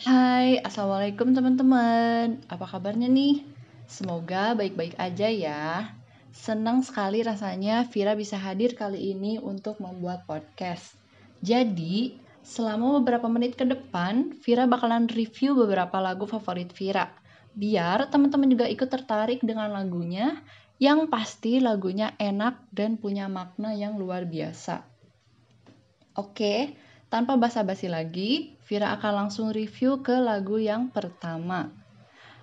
Hai, Assalamualaikum teman-teman. Apa kabarnya nih? Semoga baik-baik aja ya. Senang sekali rasanya Vira bisa hadir kali ini untuk membuat podcast. Jadi, selama beberapa menit ke depan, Vira bakalan review beberapa lagu favorit Vira. Biar teman-teman juga ikut tertarik dengan lagunya, yang pasti lagunya enak dan punya makna yang luar biasa. Oke, tanpa basa-basi lagi, Vira akan langsung review ke lagu yang pertama.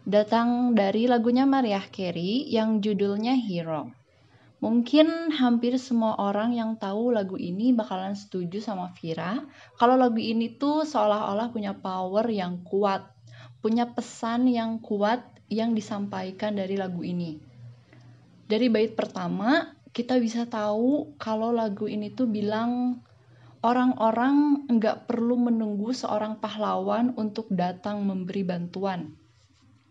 Datang dari lagunya Mariah Carey yang judulnya Hero. Mungkin hampir semua orang yang tahu lagu ini bakalan setuju sama Vira kalau lagu ini tuh seolah-olah punya power yang kuat, punya pesan yang kuat yang disampaikan dari lagu ini. Dari bait pertama, kita bisa tahu kalau lagu ini tuh bilang orang-orang nggak perlu menunggu seorang pahlawan untuk datang memberi bantuan.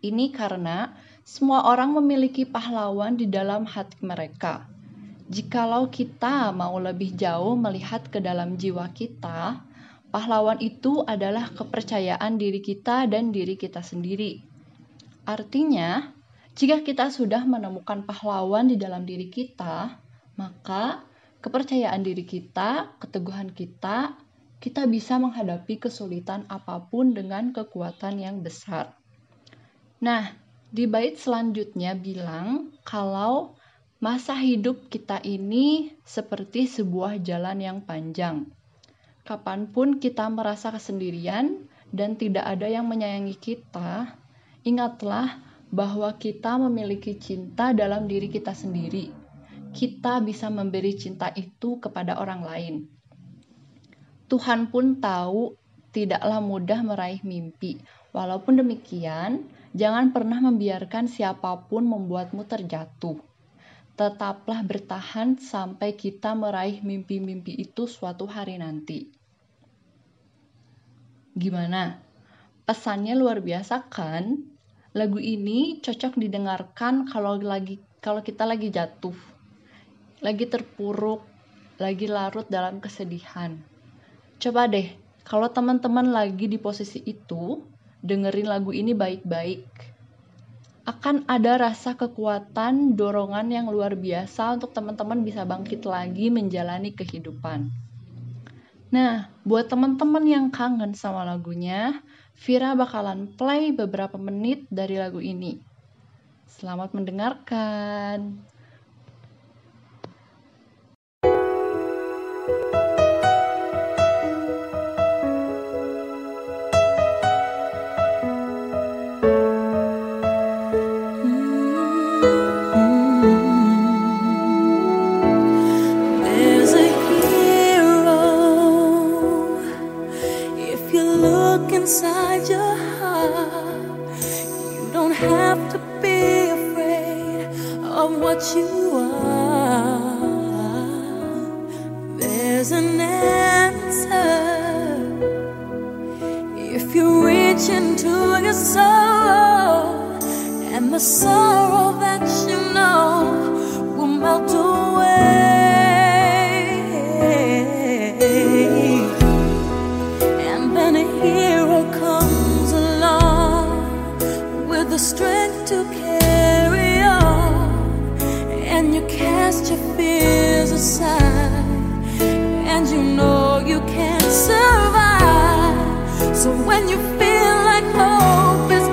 Ini karena semua orang memiliki pahlawan di dalam hati mereka. Jikalau kita mau lebih jauh melihat ke dalam jiwa kita, pahlawan itu adalah kepercayaan diri kita dan diri kita sendiri. Artinya, jika kita sudah menemukan pahlawan di dalam diri kita, maka kepercayaan diri kita, keteguhan kita, kita bisa menghadapi kesulitan apa pun dengan kekuatan yang besar. Nah, di bait selanjutnya bilang kalau masa hidup kita ini seperti sebuah jalan yang panjang. Kapan pun kita merasa kesendirian dan tidak ada yang menyayangi kita, ingatlah bahwa kita memiliki cinta dalam diri kita sendiri kita bisa memberi cinta itu kepada orang lain. Tuhan pun tahu tidaklah mudah meraih mimpi. Walaupun demikian, jangan pernah membiarkan siapa pun membuatmu terjatuh. Tetaplah bertahan sampai kita meraih mimpi-mimpi itu suatu hari nanti. Gimana? Pesannya luar biasa kan? Lagu ini cocok didengarkan kalau lagi kalau kita lagi jatuh lagi terpuruk, lagi larut dalam kesedihan. Coba deh, kalau teman-teman lagi di posisi itu, dengerin lagu ini baik-baik. Akan ada rasa kekuatan, dorongan yang luar biasa untuk teman-teman bisa bangkit lagi menjalani kehidupan. Nah, buat teman-teman yang kangen sama lagunya, Vira bakalan play beberapa menit dari lagu ini. Selamat mendengarkan. inside your heart. You don't have to be afraid of what you are. There's an answer if you reach into your soul and the sorrow that you know. You can survive. So when you feel like hope is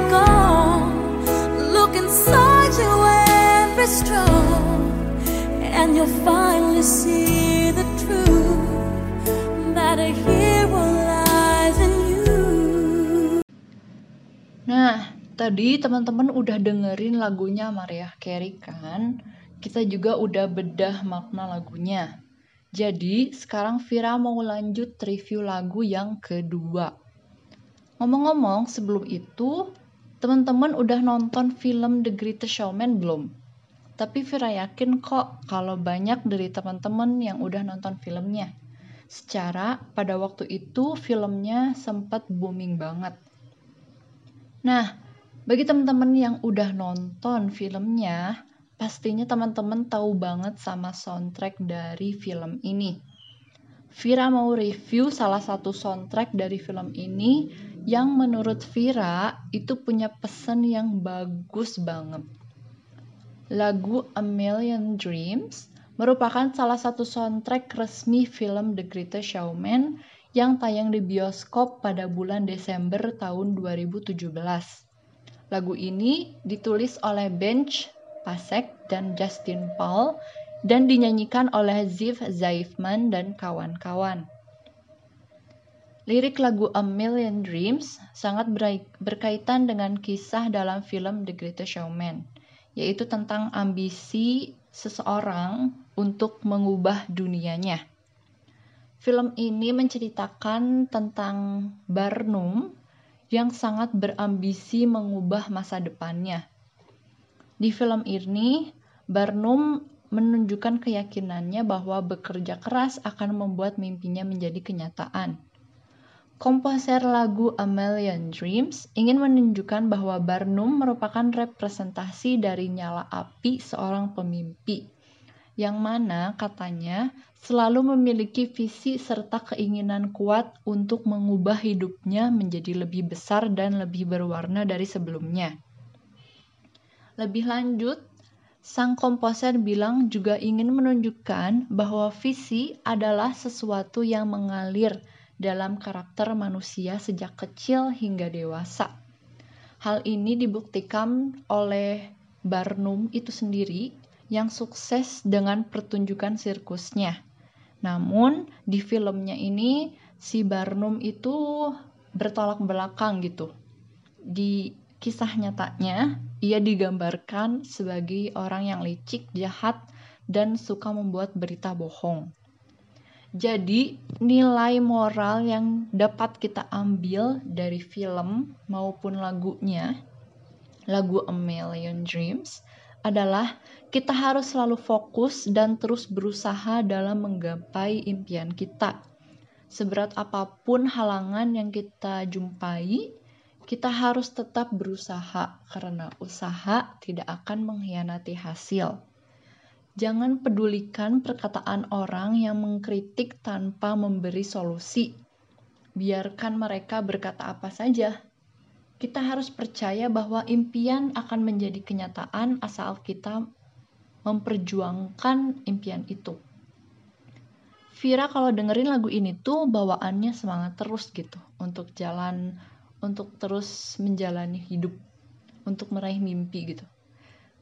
be strong, and you'll finally see the truth that a hero lies in you. Nah, tadi teman-teman udah dengerin lagunya Mariah Carey kan? Kita juga udah bedah makna lagunya. Jadi, sekarang Vira mau lanjut review lagu yang kedua. Ngomong-ngomong, sebelum itu, teman-teman udah nonton film The Greatest Showman belum? Tapi Vira yakin kok kalau banyak dari teman-teman yang udah nonton filmnya. Secara pada waktu itu filmnya sempat booming banget. Nah, bagi teman-teman yang udah nonton filmnya, pastinya teman-teman tahu banget sama soundtrack dari film ini. Vira mau review salah satu soundtrack dari film ini yang menurut Vira itu punya pesan yang bagus banget. Lagu A Million Dreams merupakan salah satu soundtrack resmi film The Greatest Showman yang tayang di bioskop pada bulan Desember tahun 2017. Lagu ini ditulis oleh Bench Pasek dan Justin Paul dan dinyanyikan oleh Ziv Zaifman dan kawan-kawan. Lirik lagu A Million Dreams sangat berkaitan dengan kisah dalam film The Greatest Showman, yaitu tentang ambisi seseorang untuk mengubah dunianya. Film ini menceritakan tentang Barnum yang sangat berambisi mengubah masa depannya. Di film ini, Barnum menunjukkan keyakinannya bahwa bekerja keras akan membuat mimpinya menjadi kenyataan. Komposer lagu A Million Dreams ingin menunjukkan bahwa Barnum merupakan representasi dari nyala api seorang pemimpi, yang mana katanya selalu memiliki visi serta keinginan kuat untuk mengubah hidupnya menjadi lebih besar dan lebih berwarna dari sebelumnya. Lebih lanjut, sang komposer bilang juga ingin menunjukkan bahwa visi adalah sesuatu yang mengalir dalam karakter manusia sejak kecil hingga dewasa. Hal ini dibuktikan oleh Barnum itu sendiri yang sukses dengan pertunjukan sirkusnya. Namun di filmnya ini si Barnum itu bertolak belakang gitu. Di kisah nyatanya, ia digambarkan sebagai orang yang licik, jahat, dan suka membuat berita bohong. Jadi, nilai moral yang dapat kita ambil dari film maupun lagunya, lagu A Million Dreams, adalah kita harus selalu fokus dan terus berusaha dalam menggapai impian kita. Seberat apa pun halangan yang kita jumpai, kita harus tetap berusaha karena usaha tidak akan mengkhianati hasil. Jangan pedulikan perkataan orang yang mengkritik tanpa memberi solusi. Biarkan mereka berkata apa saja. Kita harus percaya bahwa impian akan menjadi kenyataan asal kita memperjuangkan impian itu. Vira kalau dengerin lagu ini tuh bawaannya semangat terus gitu untuk jalan untuk terus menjalani hidup, untuk meraih mimpi gitu.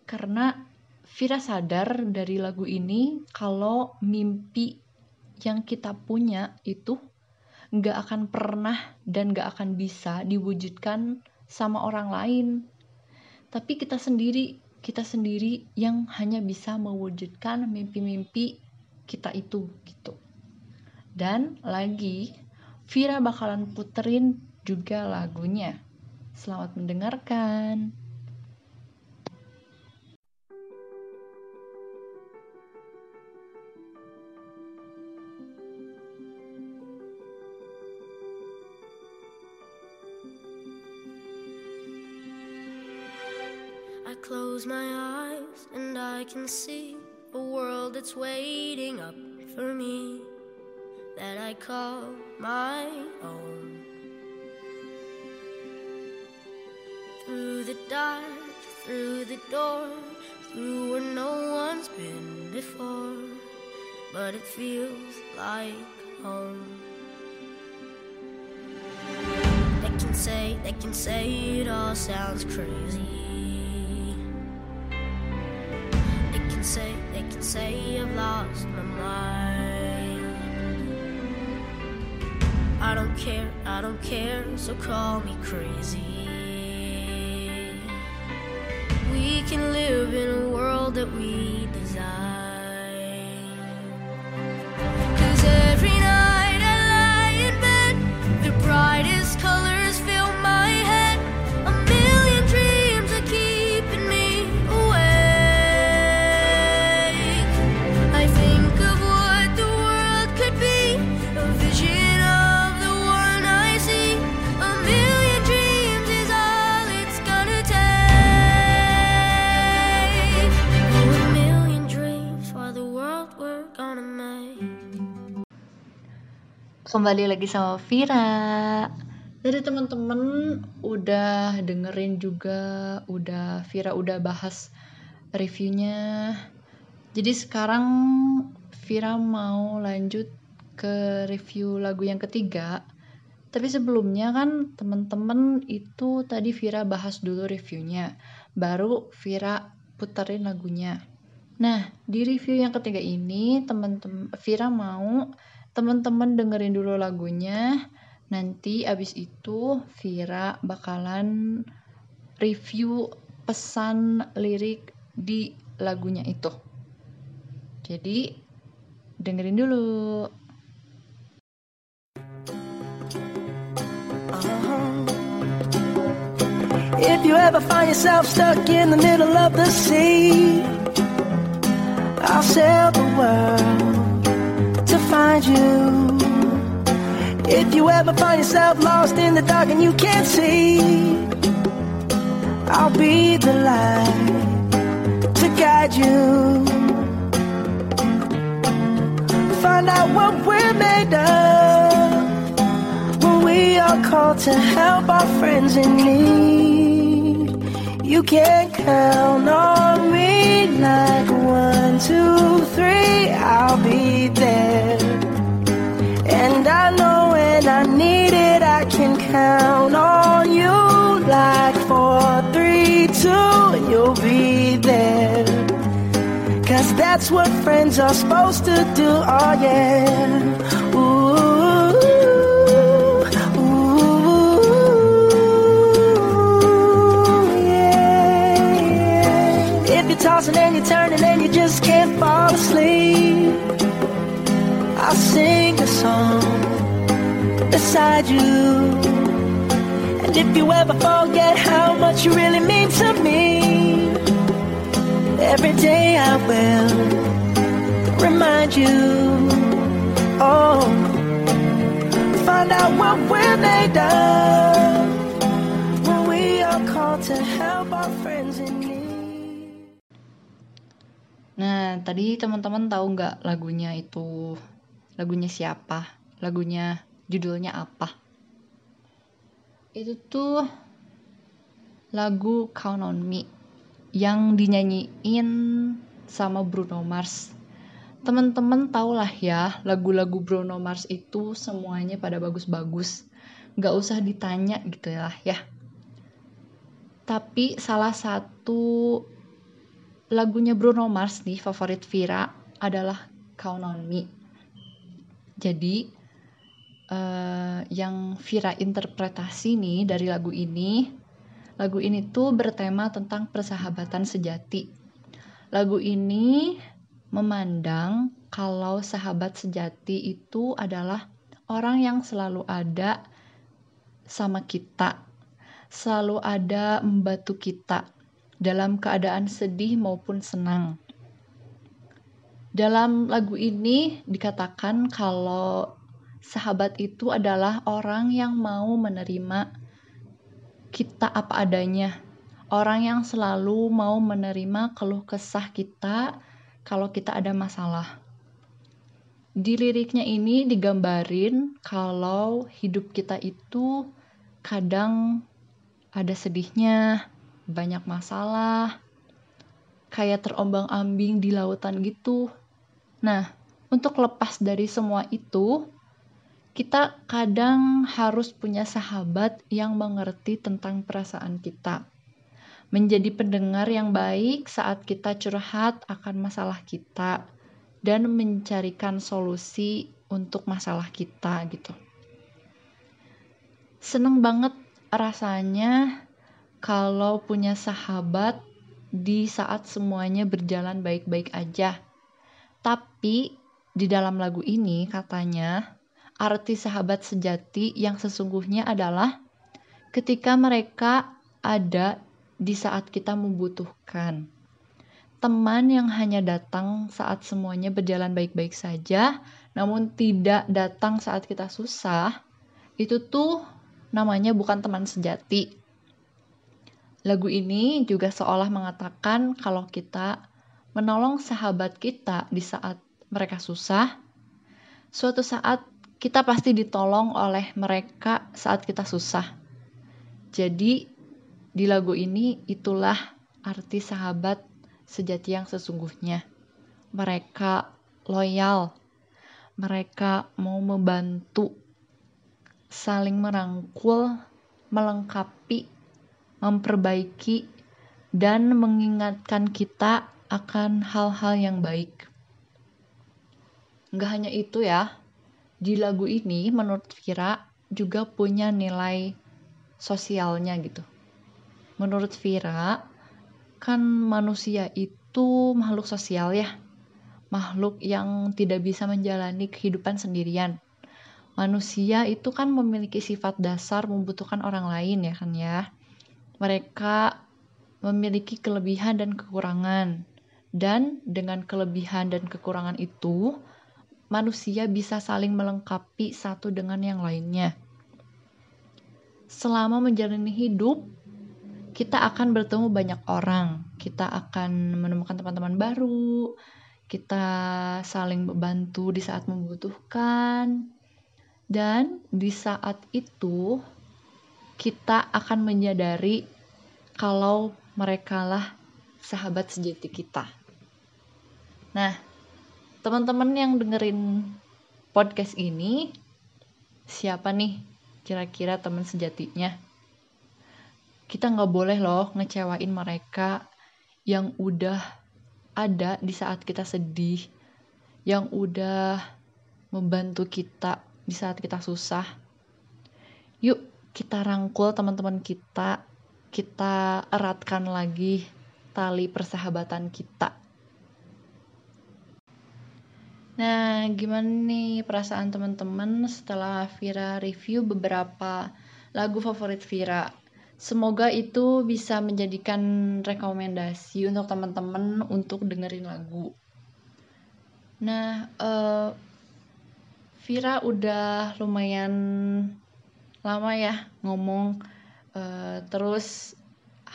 Karena Vira sadar dari lagu ini kalau mimpi yang kita punya itu nggak akan pernah dan nggak akan bisa diwujudkan sama orang lain. Tapi kita sendiri, kita sendiri yang hanya bisa mewujudkan mimpi-mimpi kita itu gitu. Dan lagi, Vira bakalan puterin juga lagunya. Selamat mendengarkan. I close my eyes and I can see a world that's waiting up for me that I call my own. Through the door, through where no one's been before, but it feels like home. They can say, they can say it all sounds crazy. They can say, they can say I've lost my mind. I don't care, I don't care, so call me crazy. Can live in a world that we design. Kembali lagi sama Vira. Dari teman-teman udah dengerin juga, udah Vira udah bahas reviewnya. Jadi sekarang Vira mau lanjut ke review lagu yang ketiga. Tapi sebelumnya kan teman-teman itu tadi Vira bahas dulu reviewnya, baru Vira puterin lagunya. Nah, di review yang ketiga ini teman-teman Vira mau teman-teman dengerin dulu lagunya. Nanti abis itu Vira bakalan review pesan lirik di lagunya itu. Jadi dengerin dulu. If you ever find yourself stuck in the middle of the sea, I'll sail the world find you. If you ever find yourself lost in the dark and you can't see, I'll be the light to guide you. Find out what we're made of when we are called to help our friends in need. You can count on me like one, two, three, I'll be there. And I know when I need it, I can count on you like four, three, two, and you'll be there. Cause that's what friends are supposed to do, oh yeah. Ooh, ooh, yeah. If you're tossing and you're turning and you just can't fall asleep, I'll sing song beside you. And if you ever forget how much you really mean to me, every day I will remind you. Oh, find out what we're made of when we are called to help our friends in need. Nah, tadi teman-teman tahu nggak lagunya itu lagunya siapa? Lagunya judulnya apa? Itu tuh lagu Count on Me yang dinyanyiin sama Bruno Mars. Teman-teman tahulah ya, lagu-lagu Bruno Mars itu semuanya pada bagus-bagus. Nggak usah ditanya gitu lah ya. Tapi salah satu lagunya Bruno Mars nih favorit Vira adalah Count on Me. Jadi eh, yang Vira interpretasi nih dari lagu ini, lagu ini tuh bertema tentang persahabatan sejati. Lagu ini memandang kalau sahabat sejati itu adalah orang yang selalu ada sama kita, selalu ada membantu kita dalam keadaan sedih maupun senang. Dalam lagu ini dikatakan kalau sahabat itu adalah orang yang mau menerima kita apa adanya. Orang yang selalu mau menerima keluh kesah kita kalau kita ada masalah. Di liriknya ini digambarin kalau hidup kita itu kadang ada sedihnya, banyak masalah, kayak terombang-ambing di lautan gitu. Nah, untuk lepas dari semua itu, kita kadang harus punya sahabat yang mengerti tentang perasaan kita. Menjadi pendengar yang baik saat kita curhat akan masalah kita dan mencarikan solusi untuk masalah kita gitu. Seneng banget rasanya kalau punya sahabat di saat semuanya berjalan baik-baik aja. Tapi di dalam lagu ini katanya arti sahabat sejati yang sesungguhnya adalah ketika mereka ada di saat kita membutuhkan. Teman yang hanya datang saat semuanya berjalan baik-baik saja, namun tidak datang saat kita susah, itu tuh namanya bukan teman sejati. Lagu ini juga seolah mengatakan kalau kita menolong sahabat kita di saat mereka susah, suatu saat kita pasti ditolong oleh mereka saat kita susah. Jadi, di lagu ini itulah arti sahabat sejati yang sesungguhnya. Mereka loyal, mereka mau membantu, saling merangkul, melengkapi, memperbaiki, dan mengingatkan kita akan hal-hal yang baik. Nggak hanya itu ya, di lagu ini menurut Vira juga punya nilai sosialnya gitu. Menurut Vira, kan manusia itu makhluk sosial ya. Makhluk yang tidak bisa menjalani kehidupan sendirian. Manusia itu kan memiliki sifat dasar membutuhkan orang lain ya kan ya. Mereka memiliki kelebihan dan kekurangan. Dan dengan kelebihan dan kekurangan itu, manusia bisa saling melengkapi satu dengan yang lainnya. Selama menjalani hidup, kita akan bertemu banyak orang, kita akan menemukan teman-teman baru, kita saling membantu di saat membutuhkan, dan di saat itu kita akan menyadari kalau merekalah sahabat sejati kita. Nah, teman-teman yang dengerin podcast ini siapa nih kira-kira teman sejatinya? Kita nggak boleh loh ngecewain mereka yang udah ada di saat kita sedih yang udah membantu kita di saat kita susah. Yuk kita rangkul teman-teman kita kita eratkan lagi tali persahabatan kita Nah, gimana nih perasaan teman-teman setelah Vira review beberapa lagu favorit Vira? Semoga itu bisa menjadikan rekomendasi untuk teman-teman untuk dengerin lagu. Nah, uh, Vira udah lumayan lama ya ngomong, uh, terus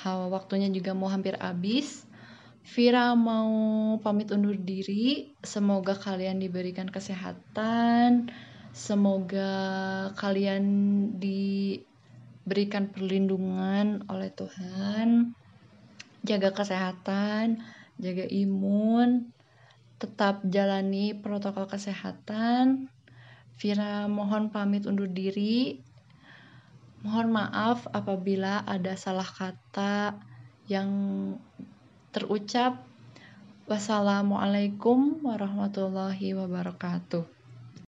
waktunya juga mau hampir habis. Vira mau pamit undur diri. Semoga kalian diberikan kesehatan. Semoga kalian diberikan perlindungan oleh Tuhan. Jaga kesehatan, jaga imun, tetap jalani protokol kesehatan. Vira mohon pamit undur diri. Mohon maaf apabila ada salah kata yang terucap. Wassalamualaikum warahmatullahi wabarakatuh